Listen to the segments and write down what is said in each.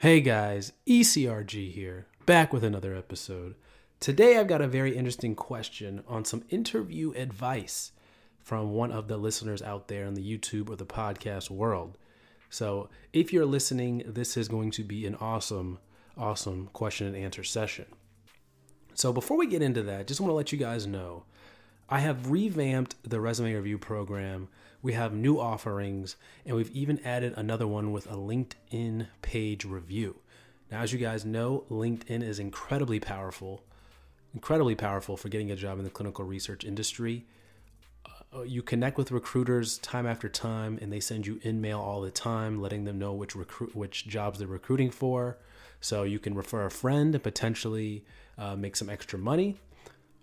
Hey guys, ECRG here, back with another episode. Today I've got a very interesting question on some interview advice from one of the listeners out there in the YouTube or the podcast world. So if you're listening, this is going to be an awesome, awesome question and answer session. So before we get into that, just want to let you guys know I have revamped the resume review program. We have new offerings, and we've even added another one with a LinkedIn page review. Now, as you guys know, LinkedIn is incredibly powerful, incredibly powerful for getting a job in the clinical research industry. Uh, you connect with recruiters time after time, and they send you in mail all the time, letting them know which recruit which jobs they're recruiting for. So you can refer a friend and potentially uh, make some extra money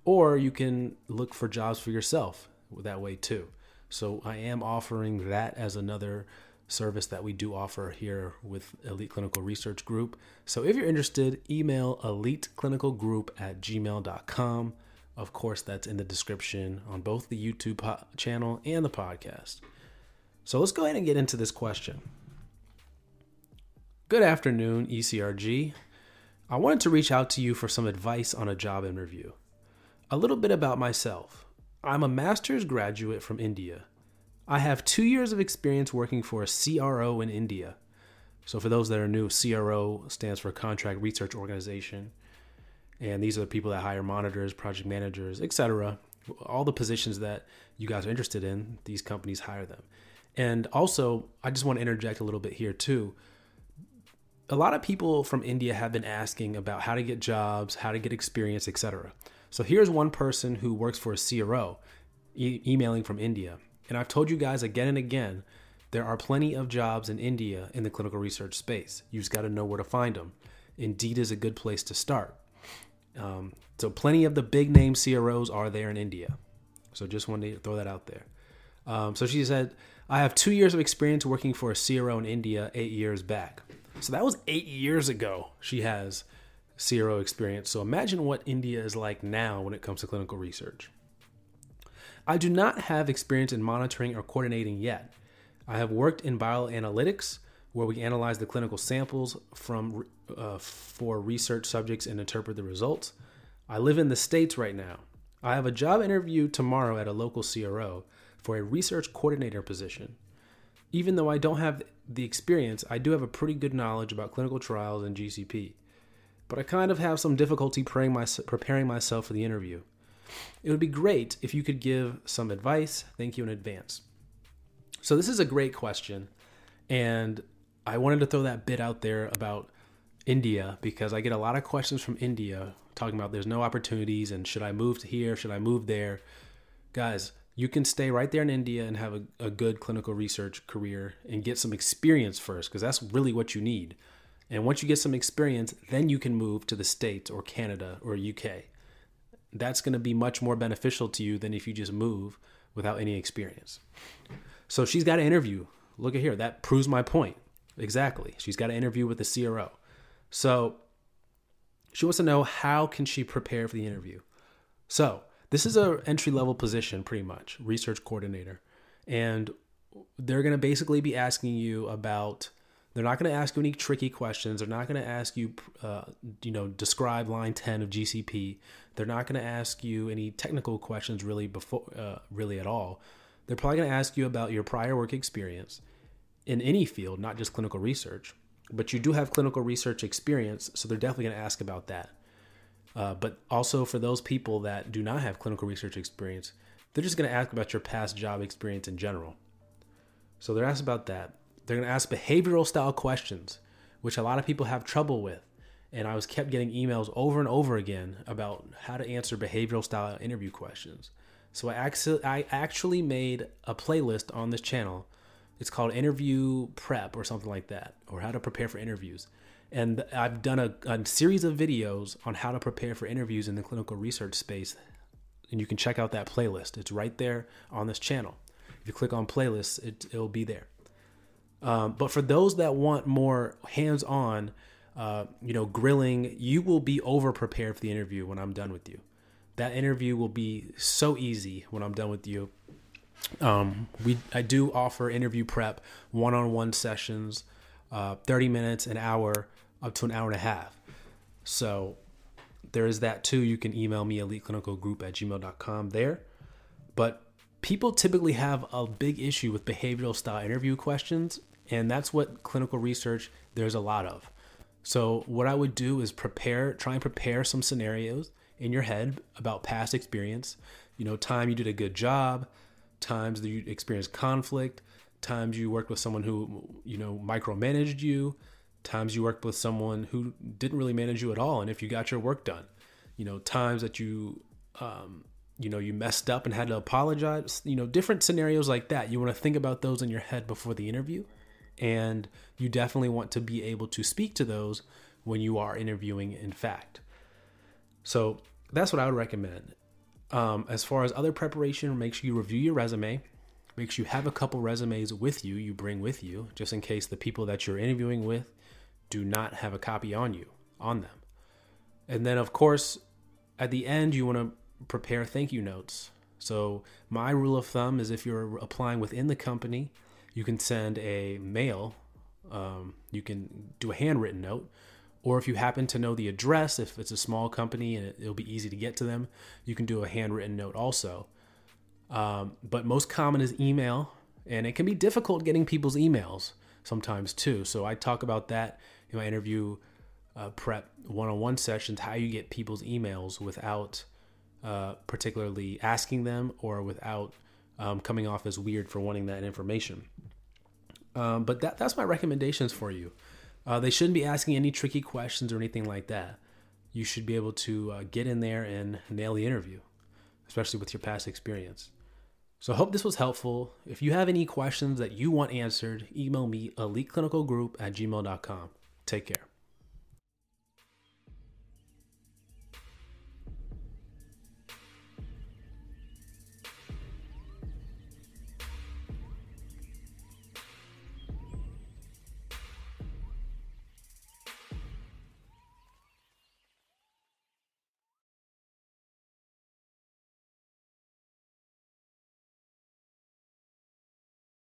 or you can look for jobs for yourself that way too. So I am offering that as another service that we do offer here with Elite Clinical Research Group. So if you're interested, email eliteclinicalgroup at gmail.com. Of course, that's in the description on both the YouTube po- channel and the podcast. So let's go ahead and get into this question. Good afternoon, ECRG. I wanted to reach out to you for some advice on a job interview. A little bit about myself I'm a master's graduate from India. I have two years of experience working for a CRO in India. So, for those that are new, CRO stands for Contract Research Organization. And these are the people that hire monitors, project managers, etc. All the positions that you guys are interested in, these companies hire them. And also, I just want to interject a little bit here too. A lot of people from India have been asking about how to get jobs, how to get experience, etc. So here's one person who works for a CRO e- emailing from India. And I've told you guys again and again, there are plenty of jobs in India in the clinical research space. You just got to know where to find them. Indeed is a good place to start. Um, so plenty of the big name CROs are there in India. So just wanted to throw that out there. Um, so she said, I have two years of experience working for a CRO in India eight years back. So that was eight years ago. She has CRO experience. So imagine what India is like now when it comes to clinical research. I do not have experience in monitoring or coordinating yet. I have worked in bioanalytics, where we analyze the clinical samples from uh, for research subjects and interpret the results. I live in the states right now. I have a job interview tomorrow at a local CRO for a research coordinator position. Even though I don't have the experience, I do have a pretty good knowledge about clinical trials and GCP but I kind of have some difficulty preparing myself for the interview. It would be great if you could give some advice. Thank you in advance. So, this is a great question. And I wanted to throw that bit out there about India because I get a lot of questions from India talking about there's no opportunities and should I move to here? Should I move there? Guys, you can stay right there in India and have a, a good clinical research career and get some experience first because that's really what you need. And once you get some experience, then you can move to the States or Canada or UK. That's going to be much more beneficial to you than if you just move without any experience. So she's got an interview. Look at here. That proves my point. Exactly. She's got an interview with the CRO. So she wants to know how can she prepare for the interview. So this is a entry level position pretty much, research coordinator. And they're going to basically be asking you about they're not going to ask you any tricky questions. They're not going to ask you, uh, you know, describe line 10 of GCP. They're not going to ask you any technical questions really before, uh, really at all. They're probably going to ask you about your prior work experience in any field, not just clinical research. But you do have clinical research experience, so they're definitely going to ask about that. Uh, but also for those people that do not have clinical research experience, they're just going to ask about your past job experience in general. So they're asked about that. They're going to ask behavioral style questions, which a lot of people have trouble with. And I was kept getting emails over and over again about how to answer behavioral style interview questions. So I actually, I actually made a playlist on this channel It's called interview prep or something like that, or how to prepare for interviews. And I've done a, a series of videos on how to prepare for interviews in the clinical research space. And you can check out that playlist. It's right there on this channel. If you click on playlists, it, it'll be there. Um, but for those that want more hands-on, uh, you know, grilling, you will be over prepared for the interview when I'm done with you. That interview will be so easy when I'm done with you. Um, we I do offer interview prep, one-on-one sessions, uh, 30 minutes, an hour, up to an hour and a half. So there is that too. You can email me eliteclinicalgroup at gmail.com there. But people typically have a big issue with behavioral style interview questions, and that's what clinical research there's a lot of. So what I would do is prepare, try and prepare some scenarios in your head about past experience. You know, time you did a good job, times that you experienced conflict, times you worked with someone who, you know, micromanaged you, times you worked with someone who didn't really manage you at all, and if you got your work done. You know, times that you, um, you know, you messed up and had to apologize. You know, different scenarios like that. You want to think about those in your head before the interview, and you definitely want to be able to speak to those when you are interviewing. In fact, so that's what I would recommend. Um, as far as other preparation, make sure you review your resume. Make sure you have a couple resumes with you, you bring with you, just in case the people that you're interviewing with do not have a copy on you, on them. And then, of course, at the end, you want to prepare thank you notes. So, my rule of thumb is if you're applying within the company, you can send a mail, um, you can do a handwritten note or if you happen to know the address, if it's a small company and it'll be easy to get to them, you can do a handwritten note also. Um, but most common is email, and it can be difficult getting people's emails sometimes too. So I talk about that in my interview uh, prep one-on-one sessions, how you get people's emails without uh, particularly asking them or without um, coming off as weird for wanting that information. Um, but that, that's my recommendations for you. Uh, they shouldn't be asking any tricky questions or anything like that. You should be able to uh, get in there and nail the interview, especially with your past experience. So I hope this was helpful. If you have any questions that you want answered, email me eliteclinicalgroup at gmail.com. Take care.